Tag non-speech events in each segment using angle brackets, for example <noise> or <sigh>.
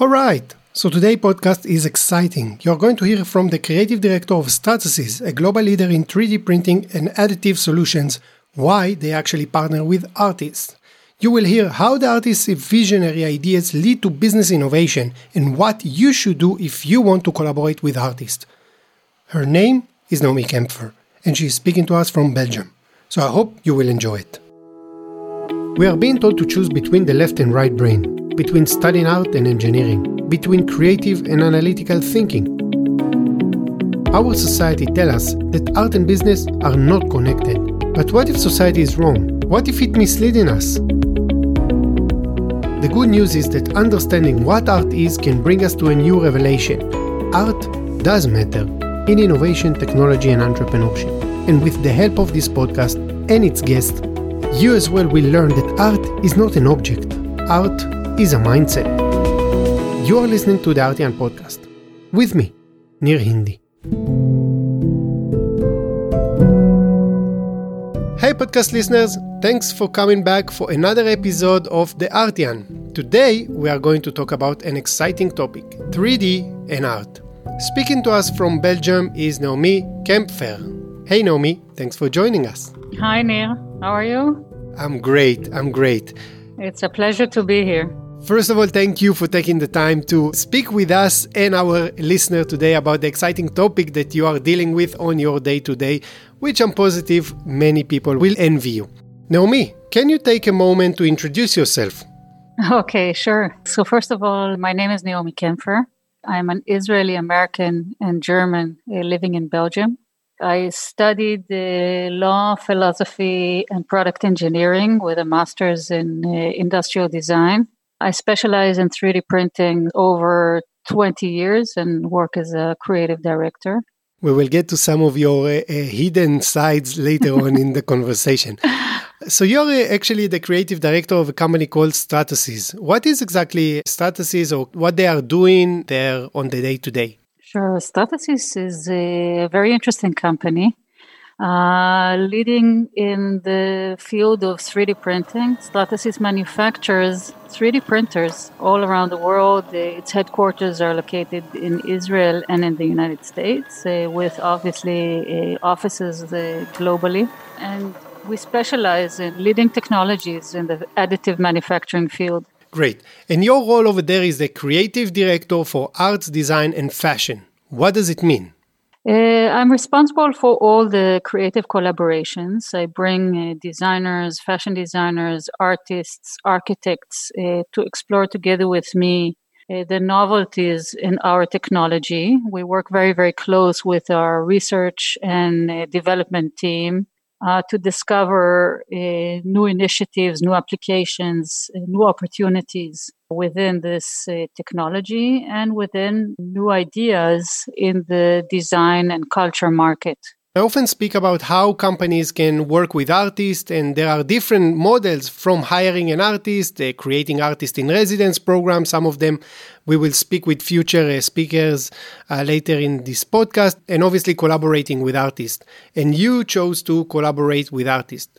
All right. So today's podcast is exciting. You're going to hear from the creative director of Stratasys, a global leader in 3D printing and additive solutions, why they actually partner with artists. You will hear how the artist's visionary ideas lead to business innovation and what you should do if you want to collaborate with artists. Her name is Naomi Kempfer, and she is speaking to us from Belgium. So I hope you will enjoy it. We are being told to choose between the left and right brain, between studying art and engineering, between creative and analytical thinking. Our society tells us that art and business are not connected. But what if society is wrong? What if it misleading us? The good news is that understanding what art is can bring us to a new revelation. Art does matter in innovation, technology, and entrepreneurship. And with the help of this podcast and its guests, you as well will learn that art is not an object, art is a mindset. You are listening to the Artian podcast with me, Nir Hindi. Hey, podcast listeners, thanks for coming back for another episode of The Artian. Today, we are going to talk about an exciting topic 3D and art. Speaking to us from Belgium is Naomi Kempfer. Hey, Naomi, thanks for joining us. Hi, Nir. How are you? I'm great. I'm great. It's a pleasure to be here. First of all, thank you for taking the time to speak with us and our listener today about the exciting topic that you are dealing with on your day to day, which I'm positive many people will envy you. Naomi, can you take a moment to introduce yourself? Okay, sure. So, first of all, my name is Naomi Kempfer. I'm an Israeli American and German uh, living in Belgium. I studied uh, law, philosophy, and product engineering with a master's in uh, industrial design. I specialize in 3D printing over 20 years and work as a creative director. We will get to some of your uh, uh, hidden sides later on in the conversation. <laughs> So you're uh, actually the creative director of a company called Stratasys. What is exactly Stratasys or what they are doing there on the day to day? Sure. Stratasys is a very interesting company. Uh, leading in the field of 3D printing, Stratasys manufactures 3D printers all around the world. Its headquarters are located in Israel and in the United States, uh, with obviously uh, offices uh, globally. And we specialize in leading technologies in the additive manufacturing field. Great. And your role over there is the creative director for arts, design, and fashion. What does it mean? Uh, I'm responsible for all the creative collaborations. I bring uh, designers, fashion designers, artists, architects uh, to explore together with me uh, the novelties in our technology. We work very, very close with our research and uh, development team uh, to discover uh, new initiatives, new applications, uh, new opportunities within this uh, technology and within new ideas in the design and culture market. I often speak about how companies can work with artists, and there are different models from hiring an artist, uh, creating artist in residence programs. Some of them we will speak with future uh, speakers uh, later in this podcast, and obviously collaborating with artists. And you chose to collaborate with artists.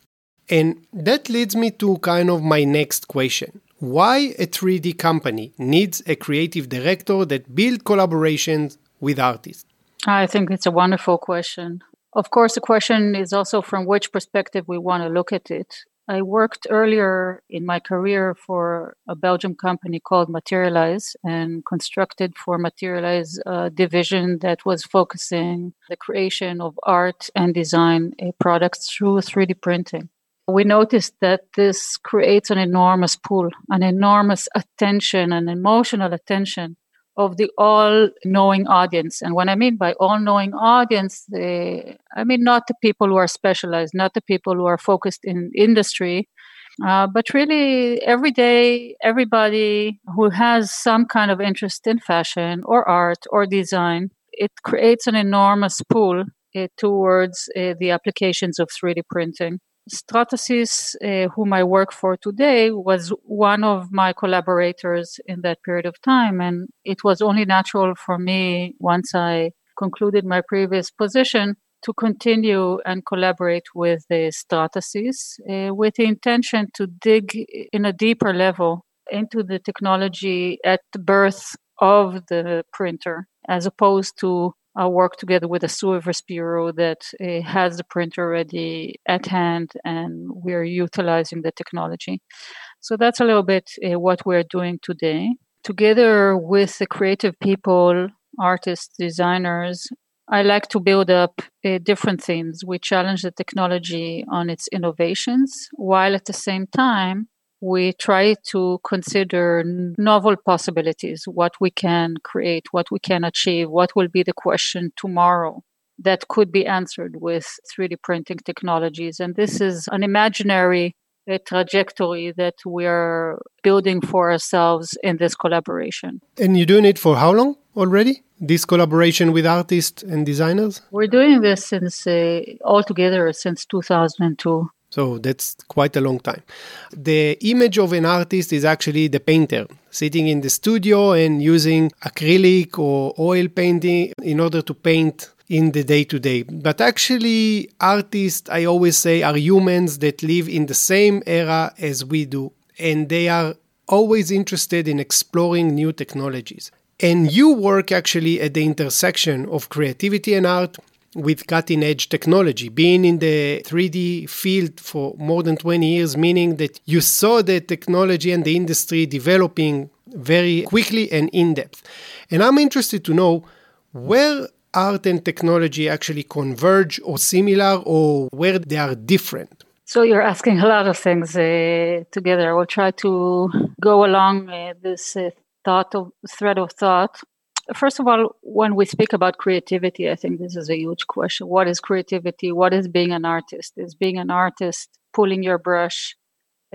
And that leads me to kind of my next question. Why a 3D company needs a creative director that build collaborations with artists? I think it's a wonderful question. Of course, the question is also from which perspective we want to look at it. I worked earlier in my career for a Belgium company called Materialise and constructed for Materialise a division that was focusing the creation of art and design products through 3D printing. We noticed that this creates an enormous pool, an enormous attention, an emotional attention of the all knowing audience. And what I mean by all knowing audience, the, I mean not the people who are specialized, not the people who are focused in industry, uh, but really every day, everybody who has some kind of interest in fashion or art or design, it creates an enormous pool uh, towards uh, the applications of 3D printing. Stratasys, uh, whom I work for today, was one of my collaborators in that period of time. And it was only natural for me, once I concluded my previous position, to continue and collaborate with the Stratasys uh, with the intention to dig in a deeper level into the technology at the birth of the printer, as opposed to uh, work together with a service bureau that uh, has the printer already at hand and we're utilizing the technology. So that's a little bit uh, what we're doing today. Together with the creative people, artists, designers, I like to build up uh, different themes. We challenge the technology on its innovations, while at the same time, we try to consider novel possibilities, what we can create, what we can achieve, what will be the question tomorrow that could be answered with 3D printing technologies. And this is an imaginary trajectory that we are building for ourselves in this collaboration. And you're doing it for how long already? This collaboration with artists and designers? We're doing this since uh, altogether since 2002. So that's quite a long time. The image of an artist is actually the painter sitting in the studio and using acrylic or oil painting in order to paint in the day to day. But actually, artists, I always say, are humans that live in the same era as we do, and they are always interested in exploring new technologies. And you work actually at the intersection of creativity and art with cutting edge technology, being in the 3D field for more than 20 years, meaning that you saw the technology and the industry developing very quickly and in depth. And I'm interested to know where art and technology actually converge or similar or where they are different. So you're asking a lot of things uh, together. I will try to go along uh, this uh, thought of thread of thought First of all, when we speak about creativity, I think this is a huge question. What is creativity? What is being an artist? Is being an artist pulling your brush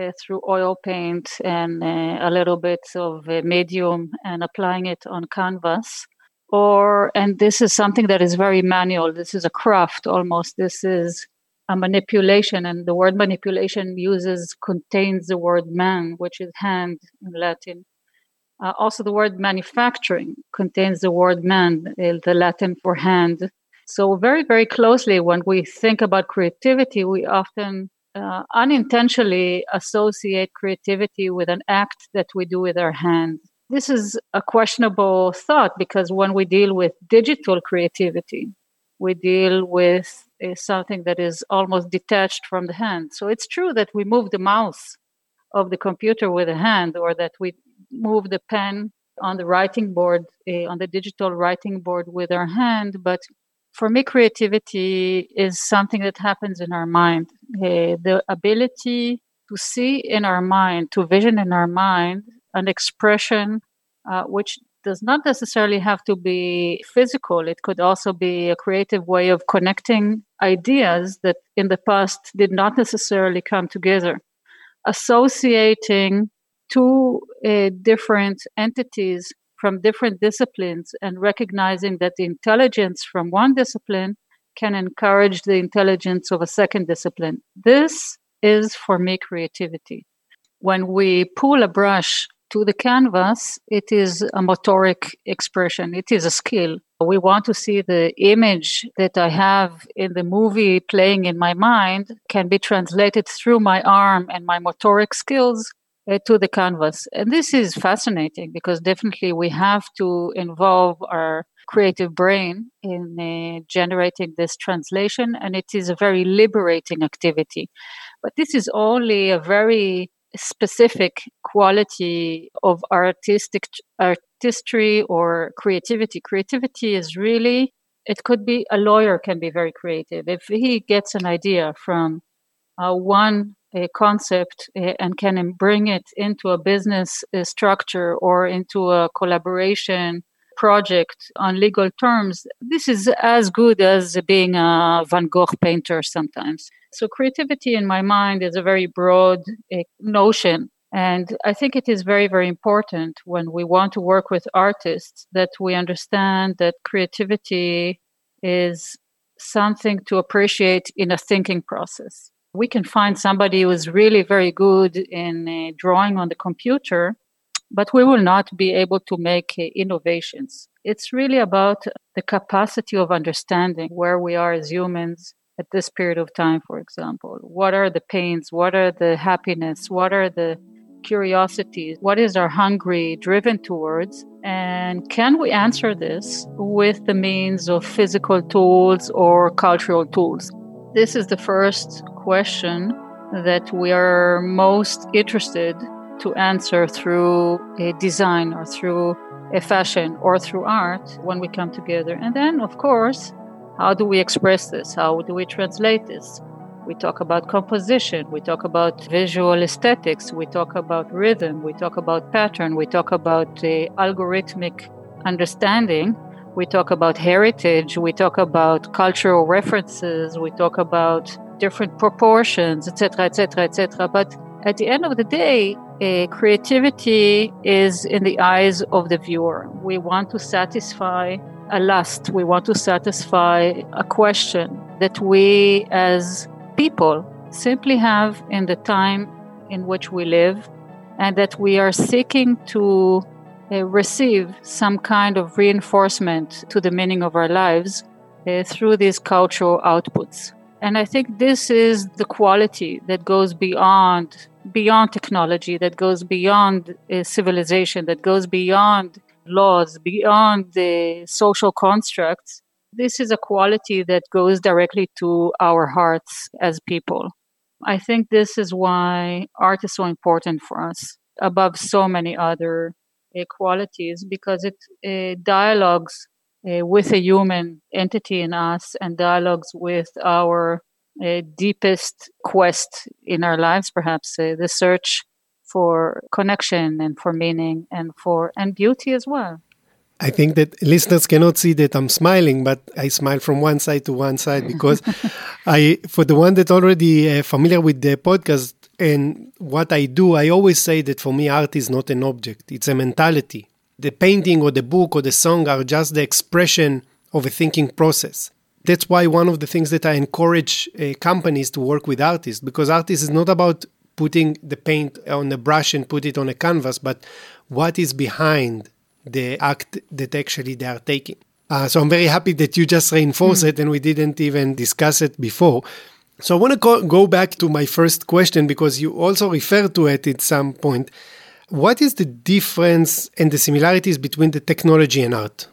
uh, through oil paint and uh, a little bit of medium and applying it on canvas? Or, and this is something that is very manual. This is a craft almost. This is a manipulation, and the word manipulation uses contains the word man, which is hand in Latin. Uh, also, the word manufacturing contains the word man, uh, the Latin for hand. So, very, very closely, when we think about creativity, we often uh, unintentionally associate creativity with an act that we do with our hand. This is a questionable thought because when we deal with digital creativity, we deal with uh, something that is almost detached from the hand. So it's true that we move the mouse of the computer with a hand or that we move the pen on the writing board, uh, on the digital writing board with our hand. But for me, creativity is something that happens in our mind. Uh, the ability to see in our mind, to vision in our mind, an expression uh, which does not necessarily have to be physical. It could also be a creative way of connecting ideas that in the past did not necessarily come together. Associating two uh, different entities from different disciplines and recognizing that the intelligence from one discipline can encourage the intelligence of a second discipline. This is for me creativity. When we pull a brush to the canvas, it is a motoric expression, it is a skill. We want to see the image that I have in the movie playing in my mind can be translated through my arm and my motoric skills uh, to the canvas. And this is fascinating because definitely we have to involve our creative brain in uh, generating this translation, and it is a very liberating activity. But this is only a very specific quality of artistic artistry or creativity. Creativity is really it could be a lawyer can be very creative if he gets an idea from uh, one a concept eh, and can bring it into a business eh, structure or into a collaboration project on legal terms, this is as good as being a Van Gogh painter sometimes. So, creativity in my mind is a very broad uh, notion. And I think it is very, very important when we want to work with artists that we understand that creativity is something to appreciate in a thinking process we can find somebody who is really very good in uh, drawing on the computer, but we will not be able to make uh, innovations. It's really about the capacity of understanding where we are as humans at this period of time, for example. What are the pains? What are the happiness? What are the curiosities? What is our hungry driven towards? And can we answer this with the means of physical tools or cultural tools? This is the first question that we are most interested to answer through a design or through a fashion or through art when we come together. And then, of course, how do we express this? How do we translate this? We talk about composition, we talk about visual aesthetics, we talk about rhythm, we talk about pattern, we talk about uh, algorithmic understanding, we talk about heritage, we talk about cultural references, we talk about different proportions, etc., etc., etc. But at the end of the day, uh, creativity is in the eyes of the viewer. We want to satisfy a lust, we want to satisfy a question that we as people simply have in the time in which we live, and that we are seeking to receive some kind of reinforcement to the meaning of our lives uh, through these cultural outputs. And I think this is the quality that goes beyond beyond technology, that goes beyond uh, civilization, that goes beyond laws, beyond the social constructs. This is a quality that goes directly to our hearts as people. I think this is why art is so important for us above so many other uh, qualities because it uh, dialogues uh, with a human entity in us and dialogues with our uh, deepest quest in our lives, perhaps uh, the search for connection and for meaning and for and beauty as well. I think that listeners cannot see that I'm smiling, but I smile from one side to one side because <laughs> I, for the one that already uh, familiar with the podcast and what I do, I always say that for me, art is not an object; it's a mentality. The painting or the book or the song are just the expression of a thinking process. That's why one of the things that I encourage uh, companies to work with artists because artists is not about putting the paint on the brush and put it on a canvas, but what is behind the act that actually they are taking. Uh, so I'm very happy that you just reinforced mm. it and we didn't even discuss it before. So I want to go, back to my first question because you also referred to it at some point. What is the difference and the similarities between the technology and art?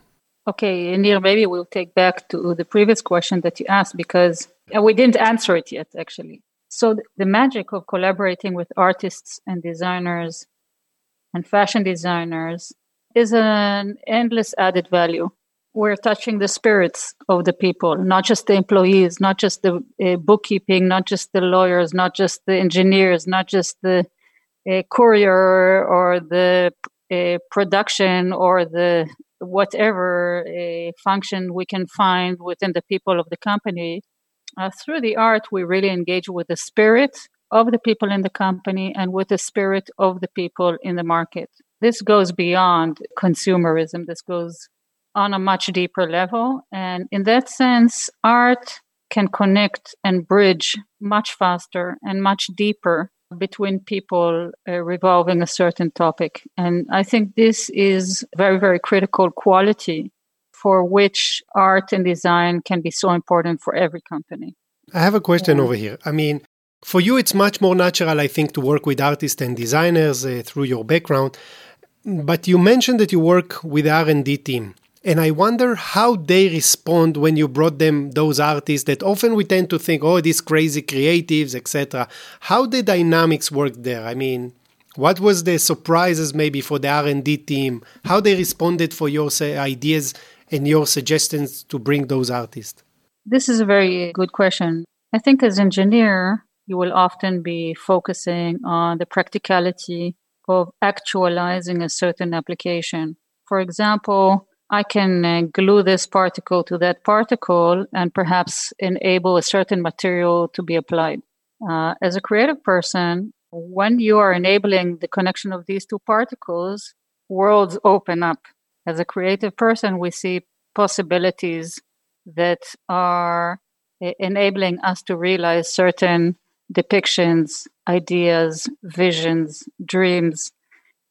Okay, Nir, maybe we'll take back to the previous question that you asked because uh, we didn't answer it yet, actually. So, the magic of collaborating with artists and designers and fashion designers is an endless added value. We're touching the spirits of the people, not just the employees, not just the uh, bookkeeping, not just the lawyers, not just the engineers, not just the uh, courier or the uh, production or the whatever function we can find within the people of the company. Uh, through the art, we really engage with the spirit of the people in the company and with the spirit of the people in the market. This goes beyond consumerism. This goes on a much deeper level. And in that sense, art can connect and bridge much faster and much deeper between people uh, revolving a certain topic. And I think this is very, very critical quality for which art and design can be so important for every company. I have a question yeah. over here. I mean, for you, it's much more natural, I think, to work with artists and designers uh, through your background. But you mentioned that you work with R&D team. And I wonder how they respond when you brought them those artists that often we tend to think, oh, these crazy creatives, etc. How the dynamics work there? I mean, what was the surprises maybe for the R&D team? How they responded for your ideas and your suggestions to bring those artists? This is a very good question. I think as engineer, you will often be focusing on the practicality of actualizing a certain application. For example, I can uh, glue this particle to that particle and perhaps enable a certain material to be applied. Uh, as a creative person, when you are enabling the connection of these two particles, worlds open up. As a creative person, we see possibilities that are enabling us to realize certain depictions, ideas, visions, dreams,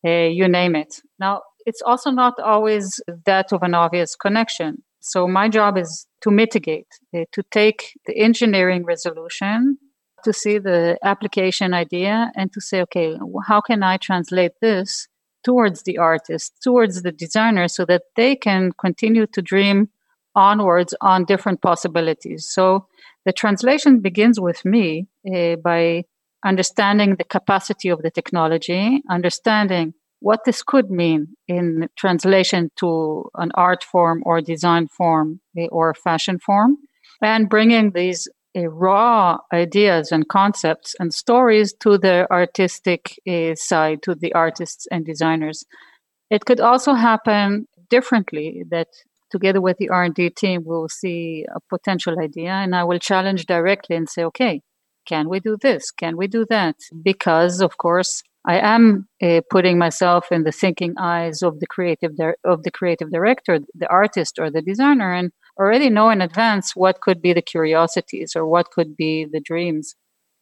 uh, you name it. Now, it's also not always that of an obvious connection. So my job is to mitigate, uh, to take the engineering resolution to see the application idea and to say, okay, how can I translate this towards the artist, towards the designer, so that they can continue to dream onwards on different possibilities. So the translation begins with me uh, by understanding the capacity of the technology, understanding what this could mean in translation to an art form or design form uh, or fashion form, and bringing these uh, raw ideas and concepts and stories to the artistic uh, side, to the artists and designers. It could also happen differently that together with the R&D team, we'll see a potential idea and I will challenge directly and say, okay, can we do this? Can we do that? Because, of course, I am uh, putting myself in the thinking eyes of the creative di- of the creative director, the artist, or the designer, and already know in advance what could be the curiosities or what could be the dreams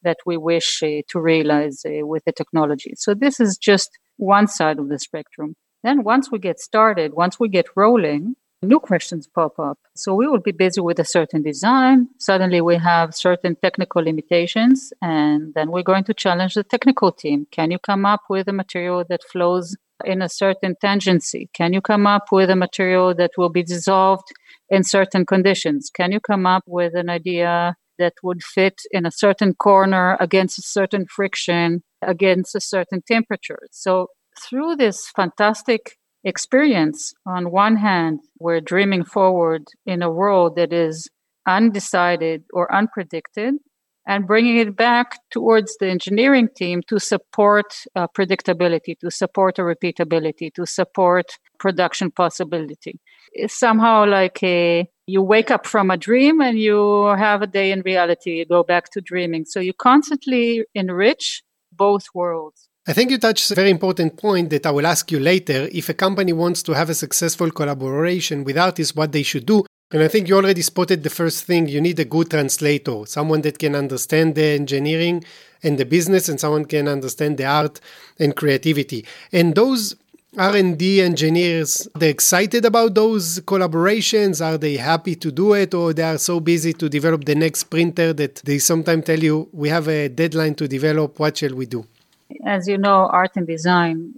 that we wish uh, to realize uh, with the technology. So this is just one side of the spectrum. Then once we get started, once we get rolling, new questions pop up. So we will be busy with a certain design. Suddenly we have certain technical limitations, and then we're going to challenge the technical team. Can you come up with a material that flows in a certain tangency? Can you come up with a material that will be dissolved in certain conditions? Can you come up with an idea that would fit in a certain corner against a certain friction, against a certain temperature? So through this fantastic experience. On one hand, we're dreaming forward in a world that is undecided or unpredicted and bringing it back towards the engineering team to support uh, predictability, to support a repeatability, to support production possibility. It's somehow like a you wake up from a dream and you have a day in reality, you go back to dreaming. So you constantly enrich both worlds. I think you touched a very important point that I will ask you later. If a company wants to have a successful collaboration with artists, what they should do. And I think you already spotted the first thing. You need a good translator, someone that can understand the engineering and the business, and someone can understand the art and creativity. And those R&D engineers, they're excited about those collaborations? Are they happy to do it, or they are so busy to develop the next printer that they sometimes tell you, "We have a deadline to develop. What shall we do?" As you know, art and design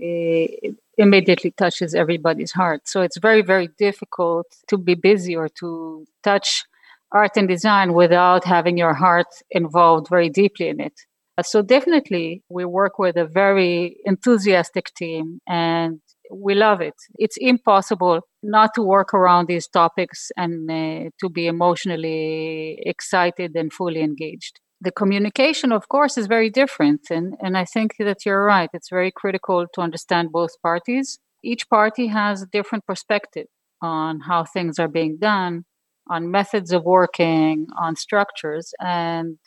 immediately touches everybody's heart. So it's very, very difficult to be busy or to touch art and design without having your heart involved very deeply in it. So definitely, we work with a very enthusiastic team and we love it. It's impossible not to work around these topics and uh, to be emotionally excited and fully engaged the communication, of course, is very different. And, and I think that you're right. It's very critical to understand both parties. Each party has a different perspective on how things are being done, on methods of working, on structures. And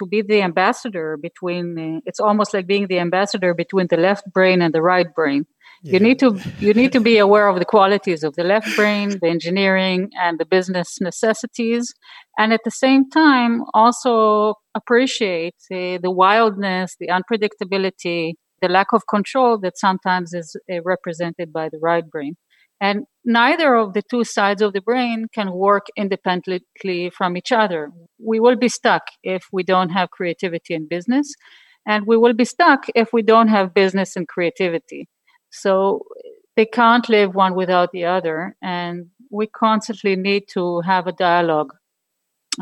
to be the ambassador between, it's almost like being the ambassador between the left brain and the right brain. Yeah. You need to you need to be aware of the qualities of the left brain, the engineering, and the business necessities, and at the same time also appreciate uh, the wildness, the unpredictability, the lack of control that sometimes is uh, represented by the right brain. And neither of the two sides of the brain can work independently from each other. We will be stuck if we don't have creativity in business, and we will be stuck if we don't have business and creativity. So they can't live one without the other, and we constantly need to have a dialogue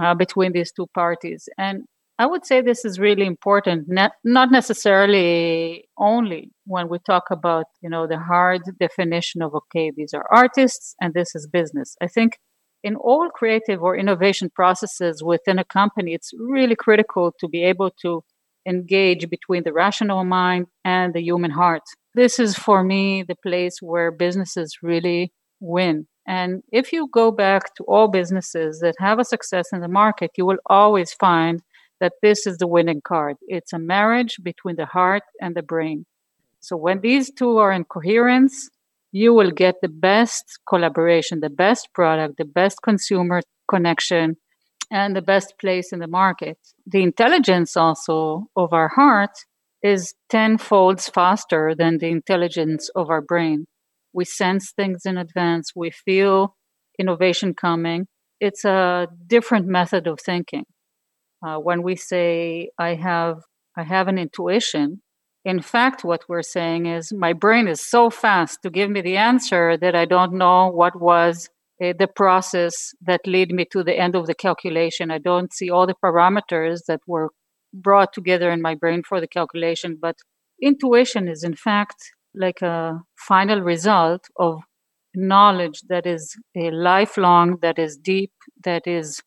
uh, between these two parties. And I would say this is really important, not, necessarily only when we talk about, you know, the hard definition of, okay, these are artists and this is business. I think in all creative or innovation processes within a company, it's really critical to be able to engage between the rational mind and the human heart. This is for me the place where businesses really win and if you go back to all businesses that have a success in the market, you will always find that this is the winning card. It's a marriage between the heart and the brain. So when these two are in coherence, you will get the best collaboration, the best product, the best consumer connection, and the best place in the market. The intelligence also of our heart is tenfold faster than the intelligence of our brain. We sense things in advance. We feel innovation coming. It's a different method of thinking. Uh, when we say I have I have an intuition, in fact, what we're saying is my brain is so fast to give me the answer that I don't know what was uh, the process that led me to the end of the calculation. I don't see all the parameters that were brought together in my brain for the calculation, but intuition is in fact like a final result of knowledge that is a lifelong, that is deep, that is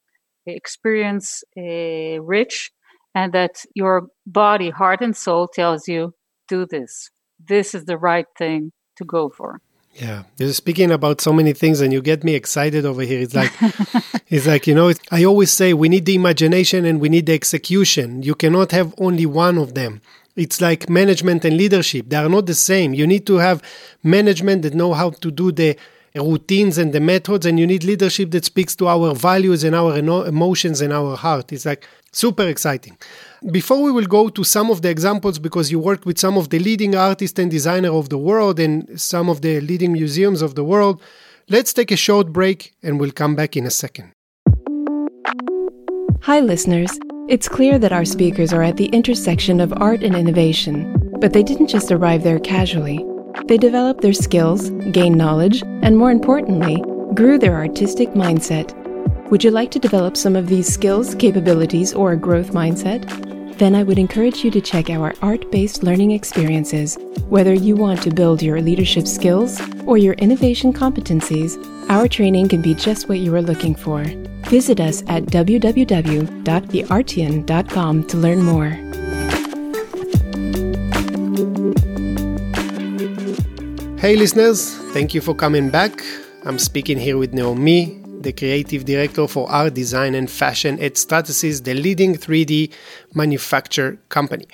experience uh, rich, and that your body, heart, and soul tells you, do this. This is the right thing to go for. Yeah, you're speaking about so many things, and you get me excited over here. It's like, <laughs> it's like you know. I always say we need the imagination and we need the execution. You cannot have only one of them. It's like management and leadership; they are not the same. You need to have management that know how to do the routines and the methods, and you need leadership that speaks to our values and our emotions and our heart. It's like super exciting. Before we will go to some of the examples, because you worked with some of the leading artists and designer of the world and some of the leading museums of the world, let's take a short break and we'll come back in a second. Hi, listeners. It's clear that our speakers are at the intersection of art and innovation, but they didn't just arrive there casually. They developed their skills, gained knowledge, and more importantly, grew their artistic mindset. Would you like to develop some of these skills, capabilities, or a growth mindset? Then I would encourage you to check our art based learning experiences. Whether you want to build your leadership skills or your innovation competencies, our training can be just what you are looking for. Visit us at www.theartian.com to learn more. Hey, listeners, thank you for coming back. I'm speaking here with Naomi, the creative director for art design and fashion at Stratasys, the leading 3D manufacture company.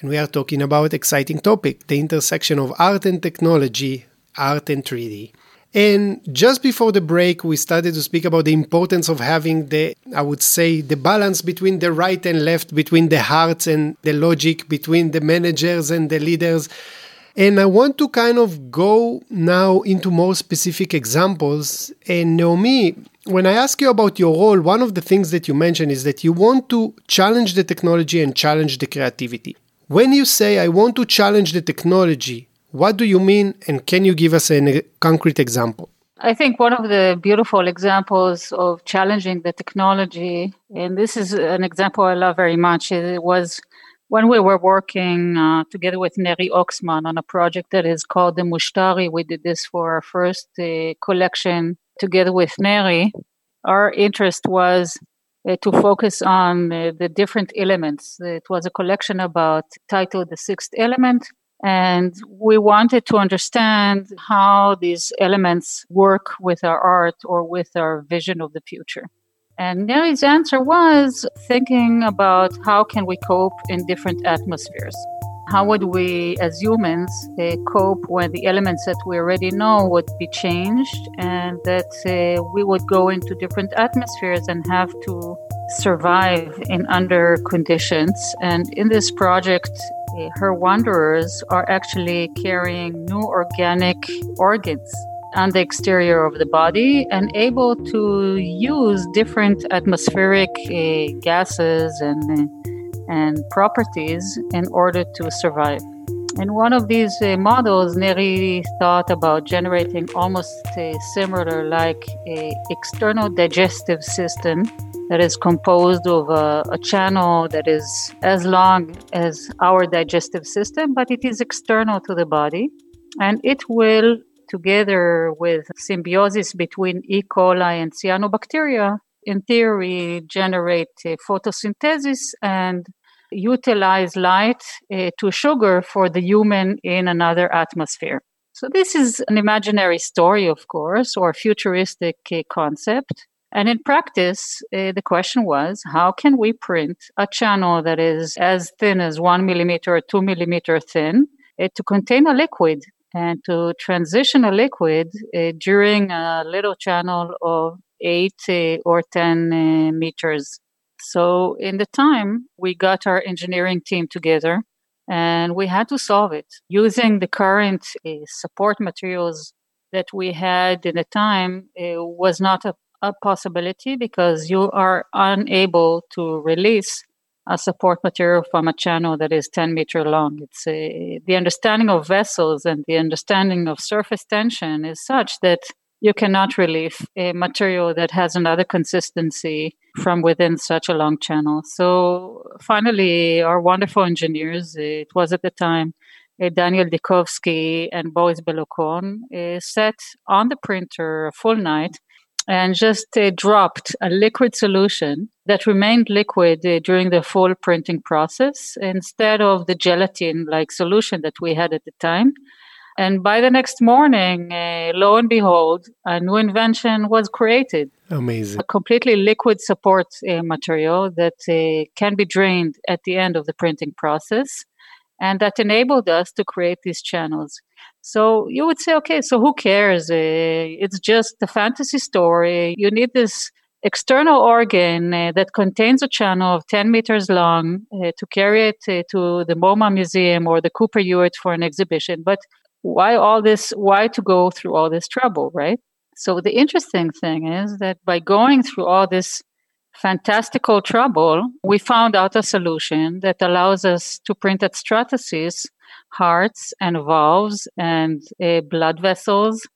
And we are talking about exciting topic, the intersection of art and technology, art and 3D. And just before the break, we started to speak about the importance of having the, I would say, the balance between the right and left, between the hearts and the logic, between the managers and the leaders. And I want to kind of go now into more specific examples. And Naomi, when I ask you about your role, one of the things that you mentioned is that you want to challenge the technology and challenge the creativity. When you say, I want to challenge the technology, what do you mean? And can you give us a concrete example? I think one of the beautiful examples of challenging the technology, and this is an example I love very much, it was when we were working uh, together with Neri Oxman on a project that is called the Mushtari, we did this for our first uh, collection together with Neri. Our interest was uh, to focus on uh, the different elements. It was a collection about titled The Sixth Element. And we wanted to understand how these elements work with our art or with our vision of the future. And Neri's answer was thinking about how can we cope in different atmospheres. How would we, as humans, uh, cope when the elements that we already know would be changed and that uh, we would go into different atmospheres and have to survive in under conditions? And in this project, uh, her wanderers are actually carrying new organic organs on the exterior of the body and able to use different atmospheric uh, gases and uh, and properties in order to survive. In one of these uh, models, Neri thought about generating almost a similar like a external digestive system that is composed of a, a, channel that is as long as our digestive system, but it is external to the body. And it will together with symbiosis between E. coli and cyanobacteria, in theory, generate photosynthesis and utilize light uh, to sugar for the human in another atmosphere. So, this is an imaginary story, of course, or futuristic uh, concept. And in practice, uh, the question was how can we print a channel that is as thin as one millimeter or two millimeter thin to contain a liquid and to transition a liquid uh, during a little channel of 8 uh, or 10 uh, meters. So, in the time, we got our engineering team together and we had to solve it using the current uh, support materials that we had in the time. It was not a, a possibility because you are unable to release a support material from a channel that is 10 meter long. It's a, the understanding of vessels and the understanding of surface tension is such that you cannot relieve a material that has another consistency from within such a long channel. So finally, our wonderful engineers, it was at the time uh, Daniel Dikovsky and Boris Belokon, uh, sat on the printer a full night and just uh, dropped a liquid solution that remained liquid uh, during the full printing process instead of the gelatin like solution that we had at the time. And by the next morning, uh, lo and behold, a new invention was created. Amazing. A completely liquid support uh, material that uh, can be drained at the end of the printing process. And that enabled us to create these channels. So you would say, okay, so who cares? Uh, it's just a fantasy story. You need this external organ uh, that contains a channel of 10 meters long uh, to carry it uh, to the MoMA Museum or the Cooper Hewitt for an exhibition. But why all this? Why to go through all this trouble, right? So the interesting thing is that by going through all this fantastical trouble, we found out a solution that allows us to print at stratasys hearts and valves and uh, blood vessels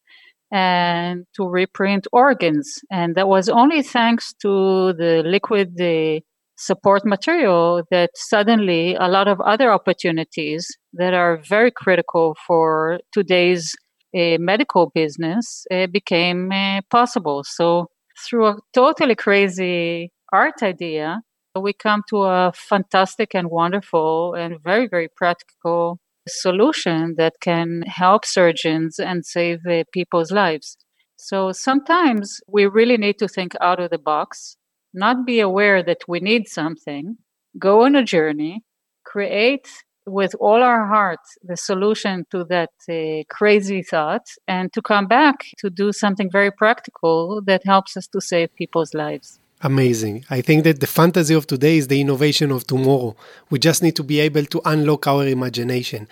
and to reprint organs. And that was only thanks to the liquid uh, support material that suddenly a lot of other opportunities that are very critical for today's uh, medical business uh, became uh, possible. So, through a totally crazy art idea, we come to a fantastic and wonderful and very, very practical solution that can help surgeons and save uh, people's lives. So sometimes we really need to think out of the box, not be aware that we need something, go on a journey, create with all our heart the solution to that uh, crazy thought, and to come back to do something very practical that helps us to save people's lives. Amazing. I think that the fantasy of today is the innovation of tomorrow. We just need to be able to unlock our imagination.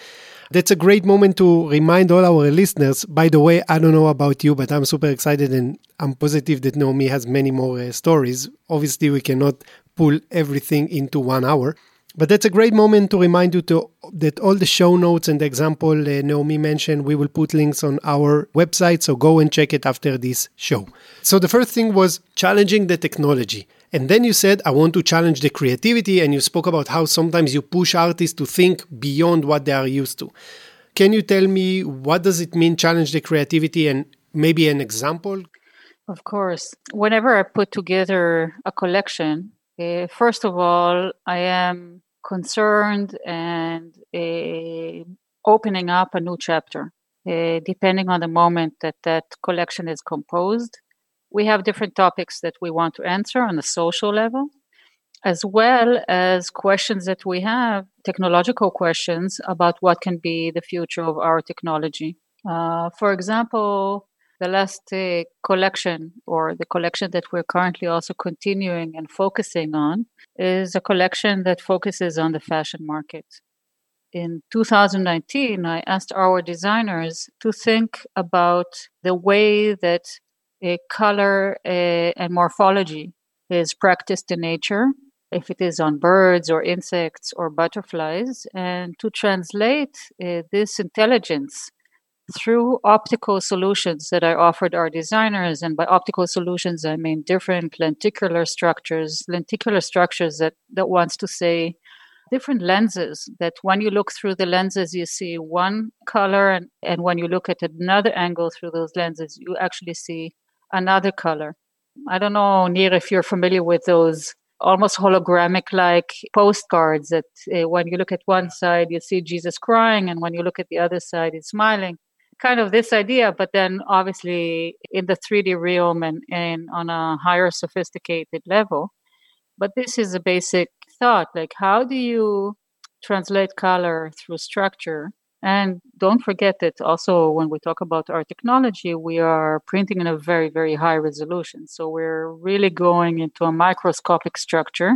That's a great moment to remind all our listeners. By the way, I don't know about you, but I'm super excited and I'm positive that Naomi has many more uh, stories. Obviously, we cannot pull everything into one hour. But that's a great moment to remind you to, that all the show notes and the example uh, Naomi mentioned, we will put links on our website. So go and check it after this show. So the first thing was challenging the technology. And then you said, I want to challenge the creativity. And you spoke about how sometimes you push artists to think beyond what they are used to. Can you tell me what does it mean, challenge the creativity, and maybe an example? Of course. Whenever I put together a collection, uh, first of all, I am concerned and uh, opening up a new chapter, uh, depending on the moment that that collection is composed. We have different topics that we want to answer on the social level, as well as questions that we have, technological questions about what can be the future of our technology. Uh, for example, the last uh, collection, or the collection that we're currently also continuing and focusing on, is a collection that focuses on the fashion market. In 2019, I asked our designers to think about the way that a color uh, and morphology is practiced in nature, if it is on birds or insects or butterflies, and to translate uh, this intelligence through optical solutions that I offered our designers. And by optical solutions, I mean different lenticular structures, lenticular structures that, that wants to say different lenses that when you look through the lenses, you see one color. And, and when you look at another angle through those lenses, you actually see another color. I don't know, Nir, if you're familiar with those almost hologramic like postcards that uh, when you look at one side you see jesus crying and when you look at the other side he's smiling kind of this idea, but then obviously in the 3D realm and, and on a higher sophisticated level. But this is a basic thought like, how do you translate color through structure? And don't forget that also when we talk about our technology, we are printing in a very, very high resolution. So we're really going into a microscopic structure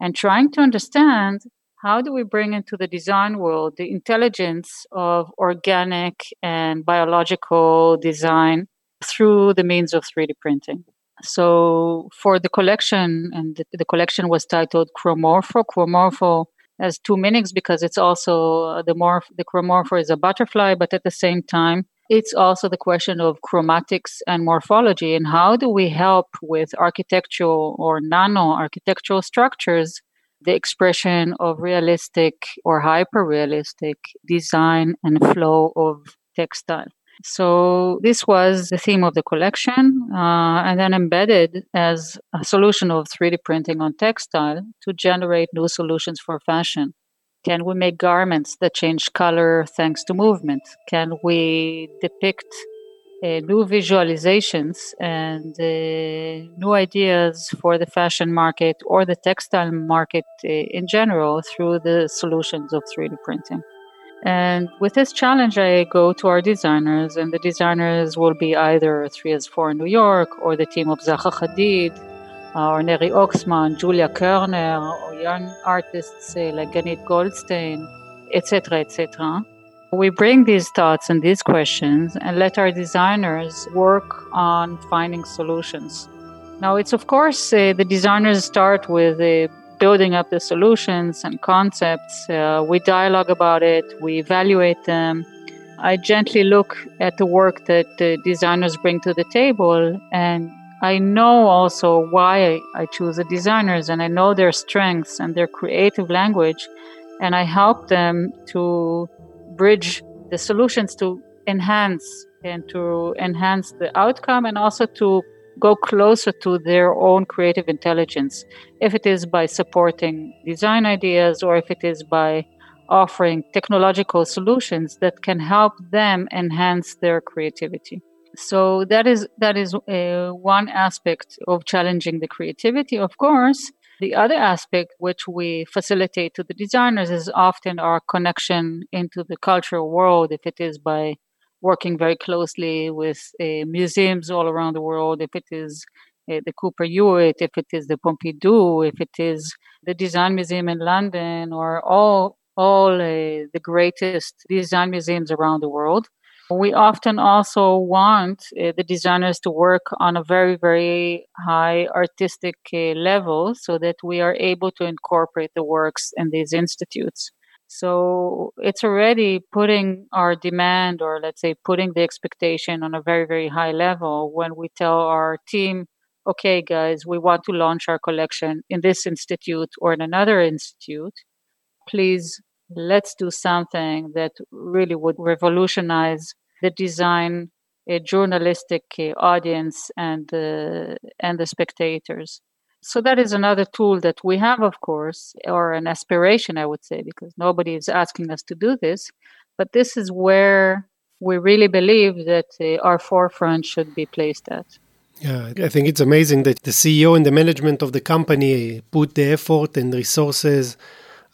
and trying to understand how do we bring into the design world the intelligence of organic and biological design through the means of 3D printing? So for the collection, and the, the collection was titled Chromorpho. Chromorpho has two meanings because it's also uh, the morph, the chromorpho is a butterfly, but at the same time, it's also the question of chromatics and morphology and how do we help with architectural or nano architectural structures the expression of realistic or hyper realistic design and flow of textile. So this was the theme of the collection, uh, and then embedded as a solution of 3D printing on textile to generate new solutions for fashion. Can we make garments that change color thanks to movement? Can we depict new visualizations and uh, new ideas for the fashion market or the textile market uh, in general through the solutions of 3D printing. And with this challenge, I go to our designers, and the designers will be either threeASFOUR in New York or the team of Zaha Hadid, or Neri Oxman, Julia Koerner, or young artists uh, like Ganit Goldstein, etc., etc. We bring these thoughts and these questions and let our designers work on finding solutions. Now, it's of course uh, the designers start with uh, building up the solutions and concepts. Uh, we dialogue about it, we evaluate them. I gently look at the work that the designers bring to the table, and I know also why I choose the designers, and I know their strengths and their creative language, and I help them to bridge the solutions to enhance and to enhance the outcome and also to go closer to their own creative intelligence. If it is by supporting design ideas or if it is by offering technological solutions that can help them enhance their creativity. So that is that is uh, one aspect of challenging the creativity of course the other aspect which we facilitate to the designers is often our connection into the cultural world, if it is by working very closely with uh, museums all around the world, if it is uh, the Cooper Hewitt, if it is the Pompidou, if it is the Design Museum in London, or all all uh, the greatest design museums around the world. We often also want uh, the designers to work on a very, very high artistic uh, level so that we are able to incorporate the works in these institutes. So it's already putting our demand, or let's say putting the expectation on a very, very high level when we tell our team, okay, guys, we want to launch our collection in this institute or in another institute. Please let's do something that really would revolutionize the design a journalistic audience and the and the spectators. So that is another tool that we have, of course, or an aspiration, I would say, because nobody is asking us to do this. But this is where we really believe that uh, our forefront should be placed at. Yeah, I think it's amazing that the CEO and the management of the company put the effort and resources,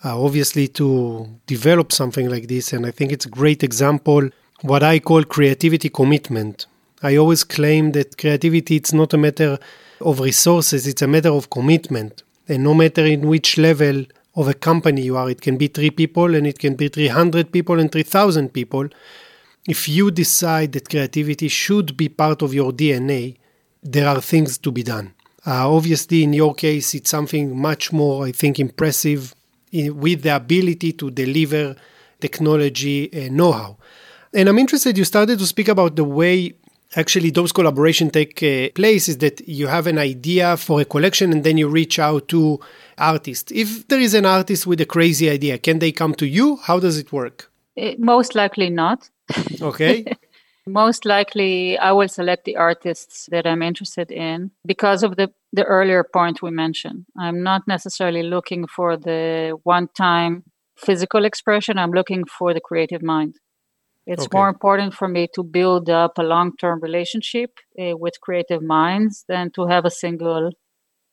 uh, obviously, to develop something like this. And I think it's a great example what I call creativity commitment. I always claim that creativity it's not a matter of resources, it's a matter of commitment. And no matter in which level of a company you are, it can be three people and it can be 300 people and 3,000 people. If you decide that creativity should be part of your DNA, there are things to be done. Uh, obviously, in your case, it's something much more, I think, impressive in, with the ability to deliver technology uh, know how. And I'm interested, you started to speak about the way actually those collaboration take uh, place is that you have an idea for a collection and then you reach out to artists. If there is an artist with a crazy idea, can they come to you? How does it work? It, uh, most likely not. Okay. <laughs> most likely I will select the artists that I'm interested in because of the the earlier point we mentioned. I'm not necessarily looking for the one time physical expression, I'm looking for the creative mind. It's okay. more important for me to build up a long term relationship uh, with creative minds than to have a single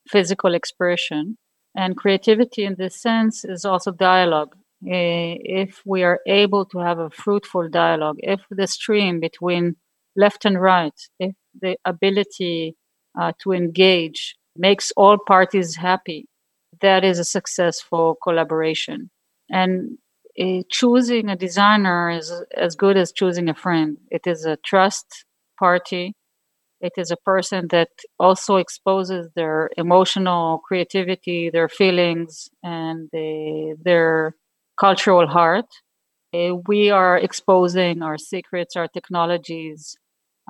physical expression. And creativity, in this sense, is also dialogue. Uh, if we are able to have a fruitful dialogue, if the stream between left and right, if the ability uh, to engage makes all parties happy, that is a successful collaboration. And choosing a designer is as good as choosing a friend. It is a trust party. It is a person that also exposes their emotional creativity, their feelings, and the, their cultural heart. Uh, we are exposing our secrets, our technologies,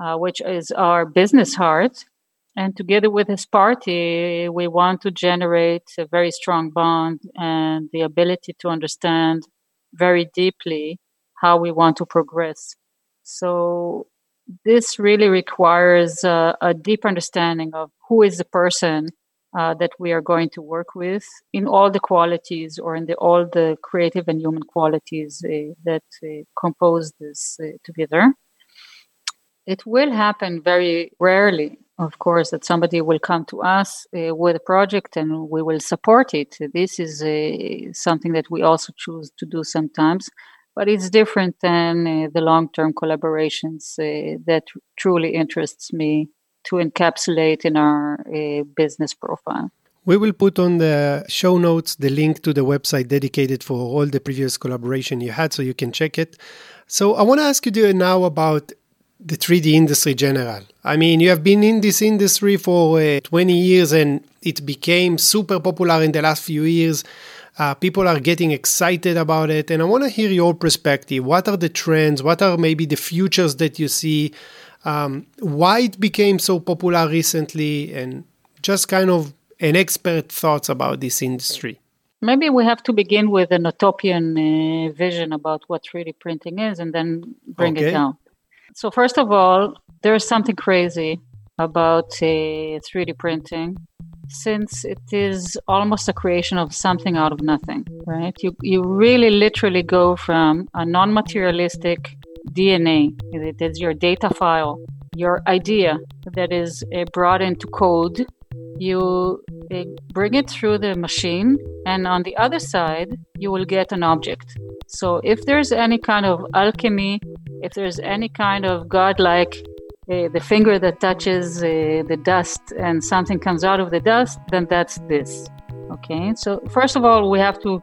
uh, which is our business heart. And together with this party, we want to generate a very strong bond and the ability to understand very deeply how we want to progress. So this really requires uh, a deep understanding of who is the person uh, that we are going to work with in all the qualities or in the, all the creative and human qualities uh, that uh, compose this uh, together. It will happen very rarely, of course, that somebody will come to us uh, with a project and we will support it. This is something that we also choose to do sometimes but it's different than uh, the long-term collaborations uh, that truly interests me to encapsulate in our uh, business profile. We will put on the show notes the link to the website dedicated for all the previous collaboration you had so you can check it. So I want to ask you now about the 3D industry general. I mean, you have been in this industry for uh, 20 years and it became super popular in the last few years. Uh, people are getting excited about it. And I want to hear your perspective. What are the trends? What are maybe the futures that you see? Um, why it became so popular recently? And just kind of an expert thoughts about this industry. Maybe we have to begin with an utopian uh, vision about what 3D printing is and then bring okay. it down. So, first of all, there's something crazy about uh, 3D printing since it is almost a creation of something out of nothing, right? You, you really literally go from a non materialistic DNA, it is your data file, your idea that is uh, brought into code. You uh, bring it through the machine, and on the other side, you will get an object. So, if there's any kind of alchemy, if there's any kind of godlike uh, the finger that touches uh, the dust and something comes out of the dust, then that's this. Okay, so first of all, we have to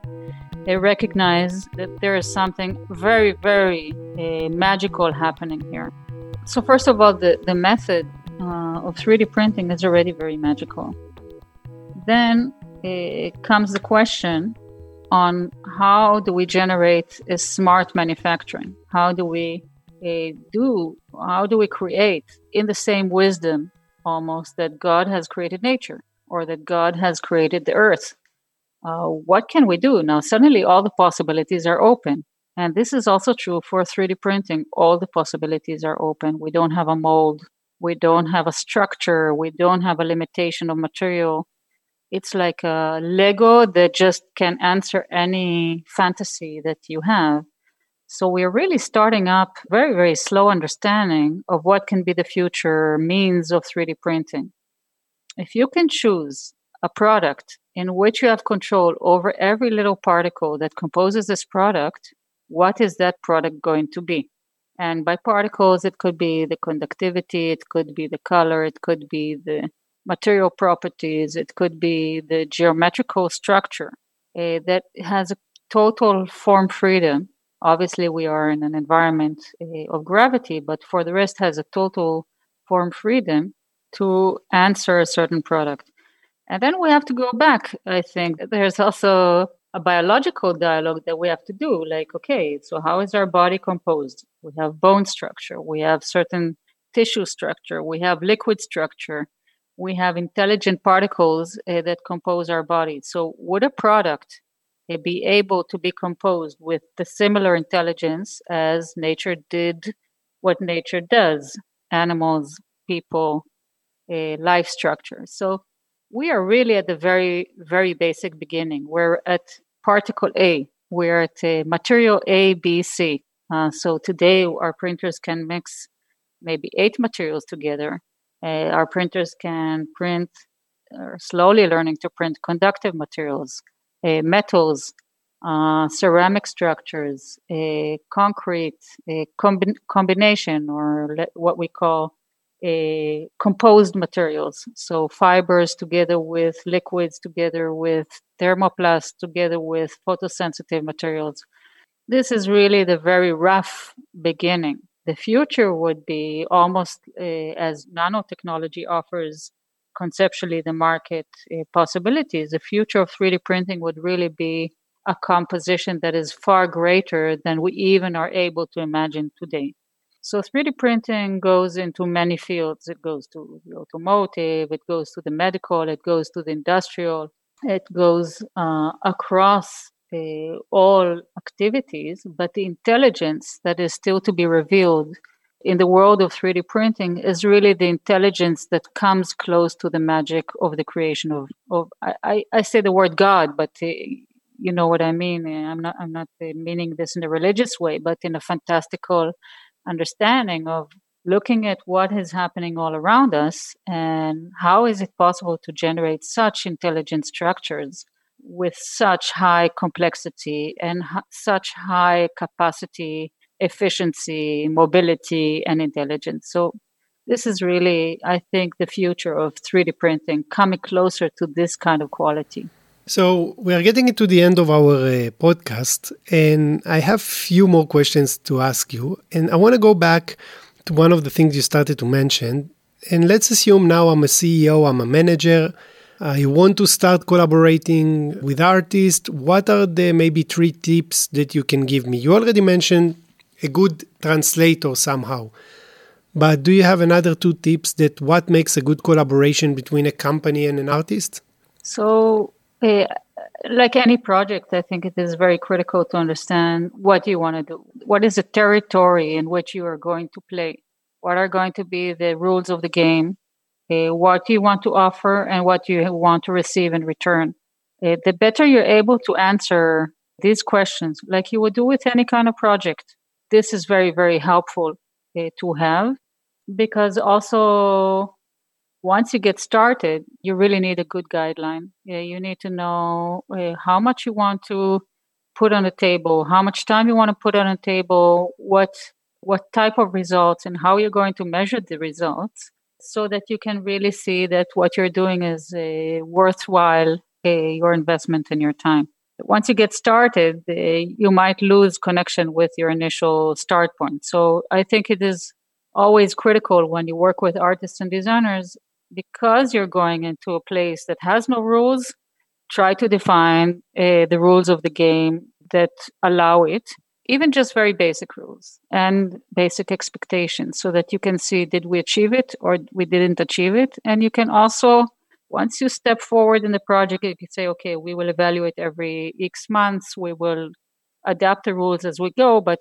uh, recognize that there is something very, very magical happening here. So, first of all, the, the method uh, of 3D printing is already very magical. Then comes the question on how do we generate a smart manufacturing? How do we uh, do? How do we create in the same wisdom almost that God has created nature or that God has created the earth? Uh, what can we do? Now, suddenly all the possibilities are open. And this is also true for 3D printing. All the possibilities are open. We don't have a mold. We don't have a structure. We don't have a limitation of material. It's like a Lego that just can answer any fantasy that you have. So we're really starting up very, very slow understanding of what can be the future means of 3D printing. If you can choose a product in which you have control over every little particle that composes this product, what is that product going to be? And by particles, it could be the conductivity, it could be the color, it could be the material properties, it could be the geometrical structure uh, that has a total form freedom Obviously, we are in an environment uh, of gravity, but for the rest, has a total form freedom to answer a certain product. And then we have to go back. I think there's also a biological dialogue that we have to do. Like, okay, so how is our body composed? We have bone structure, we have certain tissue structure, we have liquid structure, we have intelligent particles uh, that compose our body. So, would a product be able to be composed with the similar intelligence as nature did what nature does animals, people, life structure. So we are really at the very, very basic beginning. We're at particle A, we're at material A, B, C. Uh, so today our printers can mix maybe eight materials together. Uh, our printers can print, or slowly learning to print conductive materials metals, uh, ceramic structures, a concrete combi- combination, or le- what we call composed materials. So fibers together with liquids, together with thermoplasts, together with photosensitive materials. This is really the very rough beginning. The future would be almost uh, as nanotechnology offers conceptually the market possibilities. The future of 3D printing would really be a composition that is far greater than we even are able to imagine today. So 3D printing goes into many fields. It goes to the automotive, it goes to the medical, it goes to the industrial, it goes uh, across uh, all activities, but the intelligence that is still to be revealed in the world of 3D printing is really the intelligence that comes close to the magic of the creation of, of I, I say the word God, but uh, you know what I mean. I'm not I'm not uh, meaning this in a religious way, but in a fantastical understanding of looking at what is happening all around us and how is it possible to generate such intelligent structures with such high complexity and h- such high capacity efficiency mobility and intelligence so this is really i think the future of 3d printing coming closer to this kind of quality so we are getting to the end of our uh, podcast, and I have few more questions to ask you. And I want to go back to one of the things you started to mention. And let's assume now I'm a CEO, I'm a manager. I want to start collaborating with artists. What are the maybe three tips that you can give me? You already mentioned a good translator somehow. But do you have another two tips that what makes a good collaboration between a company and an artist? So uh, like any project, I think it is very critical to understand what you want to do. What is the territory in which you are going to play? What are going to be the rules of the game? Uh, what you want to offer and what you want to receive in return. Uh, the better you're able to answer these questions, like you would do with any kind of project, this is very, very helpful uh, to have because also once you get started, you really need a good guideline. Yeah, you need to know uh, how much you want to put on the table, how much time you want to put on the table, what what type of results, and how you're going to measure the results, so that you can really see that what you're doing is uh, worthwhile uh, your investment and your time. Once you get started, you might lose connection with your initial start point. So I think it is always critical when you work with artists and designers because you're going into a place that has no rules, try to define uh, the rules of the game that allow it, even just very basic rules and basic expectations, so that you can see did we achieve it or we didn't achieve it. And you can also, once you step forward in the project, if you can say, okay, we will evaluate every X months, we will adapt the rules as we go, but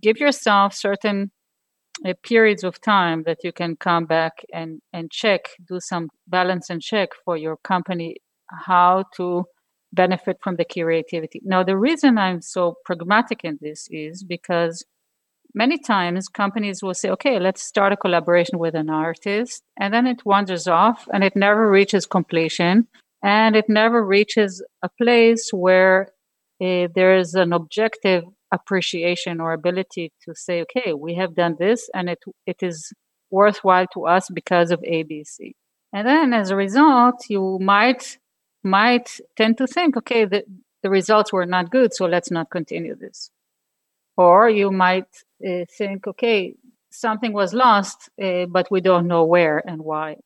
give yourself certain uh, periods of time that you can come back and, and check, do some balance and check for your company how to benefit from the creativity. Now, the reason I'm so pragmatic in this is because many times companies will say, okay, let's start a collaboration with an artist, and then it wanders off and it never reaches completion and it never reaches a place where uh, there is an objective appreciation or ability to say, okay, we have done this and it, it is worthwhile to us because of ABC. And then as a result, you might, might tend to think, okay, the, the results were not good, so let's not continue this. Or you might think, okay, something was lost, uh, but we don't know where and why.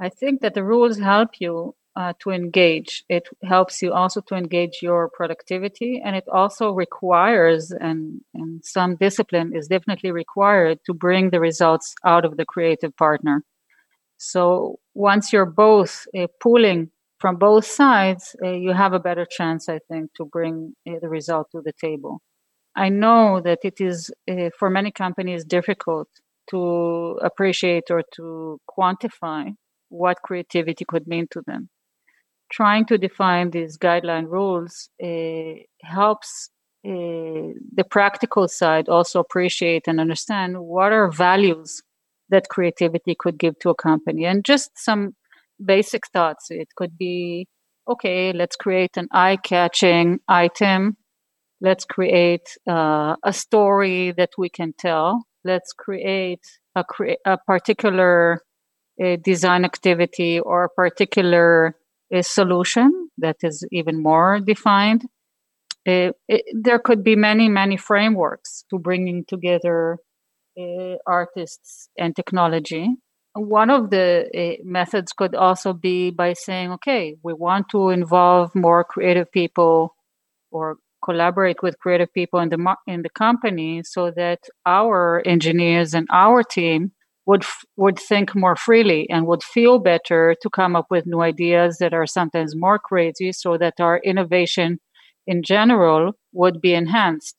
I think that the rules help you uh, to engage. It helps you also to engage your productivity, and it also requires, and, and some discipline is definitely required to bring the results out of the creative partner. So once you're both uh, pulling from both sides, uh, you have a better chance, I think, to bring uh, the result to the table. I know that it is uh, for many companies difficult to appreciate or to quantify what creativity could mean to them. Trying to define these guideline rules uh, helps uh, the practical side also appreciate and understand what are values that creativity could give to a company. And just some basic thoughts. It could be okay let's create an eye-catching item let's create uh, a story that we can tell let's create a, cre- a particular uh, design activity or a particular a solution that is even more defined. Uh, it, there could be many, many frameworks to bringing together uh, artists and technology. One of the uh, methods could also be by saying, okay, we want to involve more creative people or collaborate with creative people in the in the company so that our engineers and our team would would think more freely and would feel better to come up with new ideas that are sometimes more crazy so that our innovation in general would be enhanced.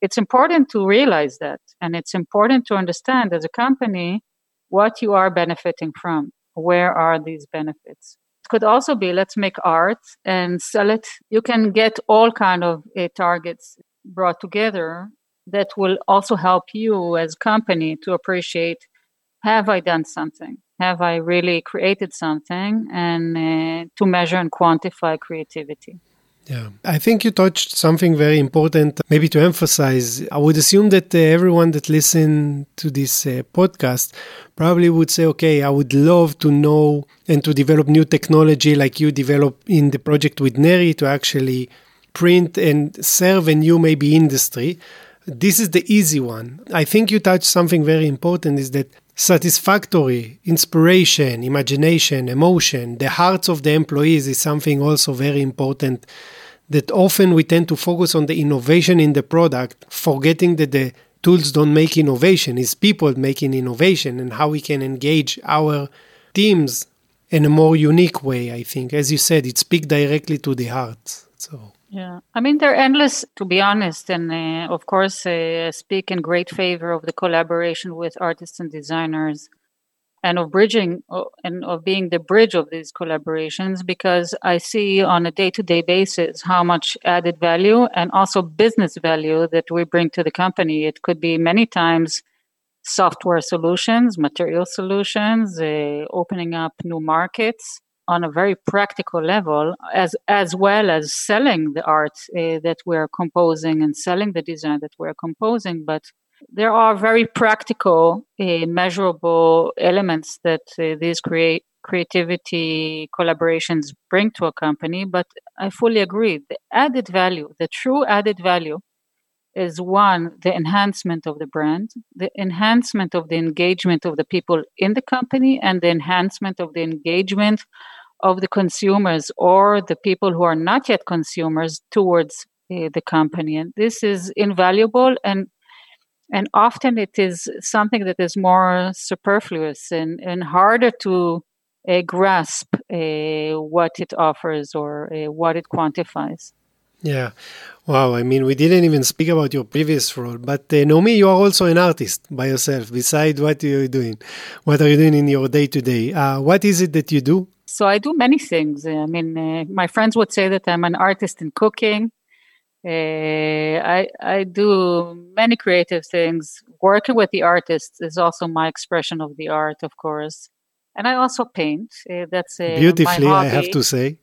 It's important to realize that and it's important to understand as a company what you are benefiting from. Where are these benefits? it could also be let's make art and sell it. You can get all kind of uh, targets brought together that will also help you as company to appreciate have i done something? Have i really created something? And uh, to measure and quantify creativity yeah, I think you touched something very important, maybe to emphasize. I would assume that uh, everyone that listen to this uh, podcast probably would say, okay, I would love to know and to develop new technology like you develop in the project with Neri to actually print and serve a new maybe industry. This is the easy one. I think you touched something very important is that satisfactory inspiration imagination emotion the hearts of the employees is something also very important that often we tend to focus on the innovation in the product, forgetting that the tools don't make innovation, it's people making innovation and how we can engage our teams in a more unique way, I think. As you said, it speaks directly to the heart. So yeah, I mean they're endless to be honest, and uh, of course uh, speak in great favor of the collaboration with artists and designers and of bridging and of being the bridge of these collaborations because I see on a day to day basis how much added value and also business value that we bring to the company. It could be many times software solutions, material solutions, uh, opening up new markets on a very practical level, as as well as selling the art uh, that we're composing and selling the design that we're composing, but there are very practical, uh, measurable elements that uh, these create creativity collaborations bring to a company. But I fully agree. The added value, the true added value, is one, the enhancement of the brand, the enhancement of the engagement of the people in the company, and the enhancement of the engagement of the consumers or the people who are not yet consumers towards uh, the company. And this is invaluable and and often it is something that is more superfluous and, and harder to uh, grasp uh, what it offers or uh, what it quantifies. Yeah. Wow. I mean, we didn't even speak about your previous role, but uh, Naomi, you are also an artist by yourself. Besides what you're doing, what are you doing in your day to day? What is it that you do? So I do many things. I mean, uh, my friends would say that I'm an artist in cooking. Uh, I I do many creative things. Working with the artists is also my expression of the art, of course, and I also paint. Uh, that's uh, beautifully, I have to say.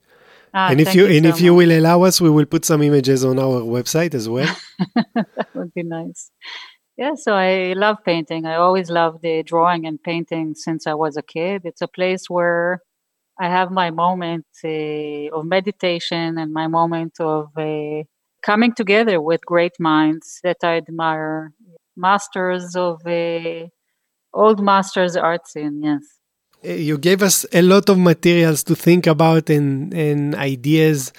Ah, and if you, and so if you will allow us, we will put some images on our website as well. <laughs> that would be nice. Yeah, so I love painting. I always loved the drawing and painting since I was a kid. It's a place where I have my moment uh, of meditation and my moment of uh, coming together with great minds that I admire, masters of uh, old masters art scene. Yes. Eh, you gave us a lot of materials to think about and, and ideas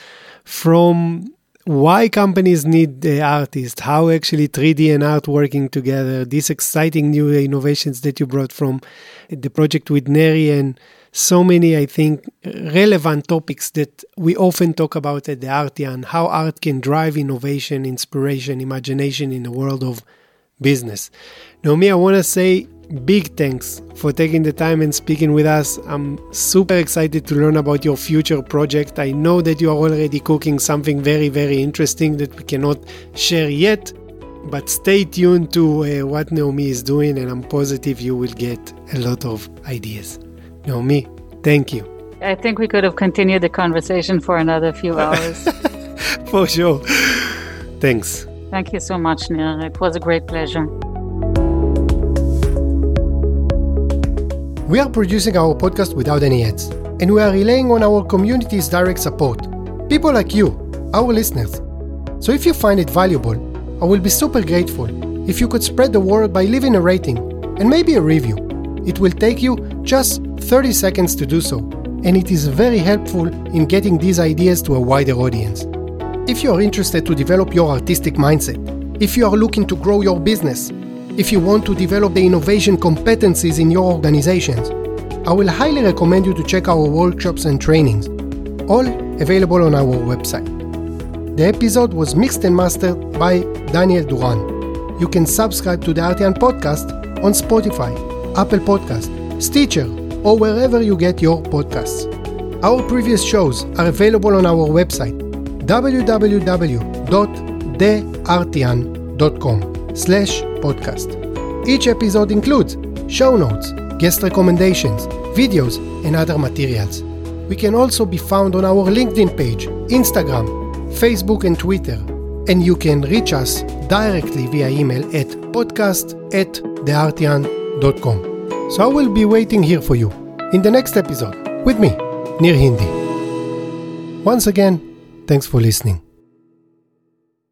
from why companies need the artist, how actually 3D and art working together, these exciting new innovations that you brought from the project with Neri and so many, I think, relevant topics that we often talk about at the Artian, how art can drive innovation, inspiration, imagination in the world of business. Naomi, I want to say big thanks for taking the time and speaking with us. I'm super excited to learn about your future project. I know that you are already cooking something very, very interesting that we cannot share yet, but stay tuned to uh, what Naomi is doing, and I'm positive you will get a lot of ideas. Naomi, thank you. I think we could have continued the conversation for another few <laughs> hours. for sure. Thanks. Thank you so much, Nir. It was a great pleasure. We are producing our podcast without any ads, and we are relying on our community's direct support. People like you, our listeners. So if you find it valuable, I will be super grateful if you could spread the word by leaving a rating and maybe a review. It will take you just 30 seconds to do so, and it is very helpful in getting these ideas to a wider audience. If you are interested to develop your artistic mindset, if you are looking to grow your business, if you want to develop the innovation competencies in your organizations, I will highly recommend you to check our workshops and trainings, all available on our website. The episode was mixed and mastered by Daniel Duran. You can subscribe to the Artian podcast on Spotify, Apple Podcast, Stitcher, or wherever you get your podcasts. Our previous shows are available on our website www.theartian.com slash podcast. Each episode includes show notes, guest recommendations, videos, and other materials. We can also be found on our LinkedIn page, Instagram, Facebook, and Twitter. And you can reach us directly via email at podcast at theartian.com. So I will be waiting here for you in the next episode with me, Nir Hindi. Once again, thanks for listening.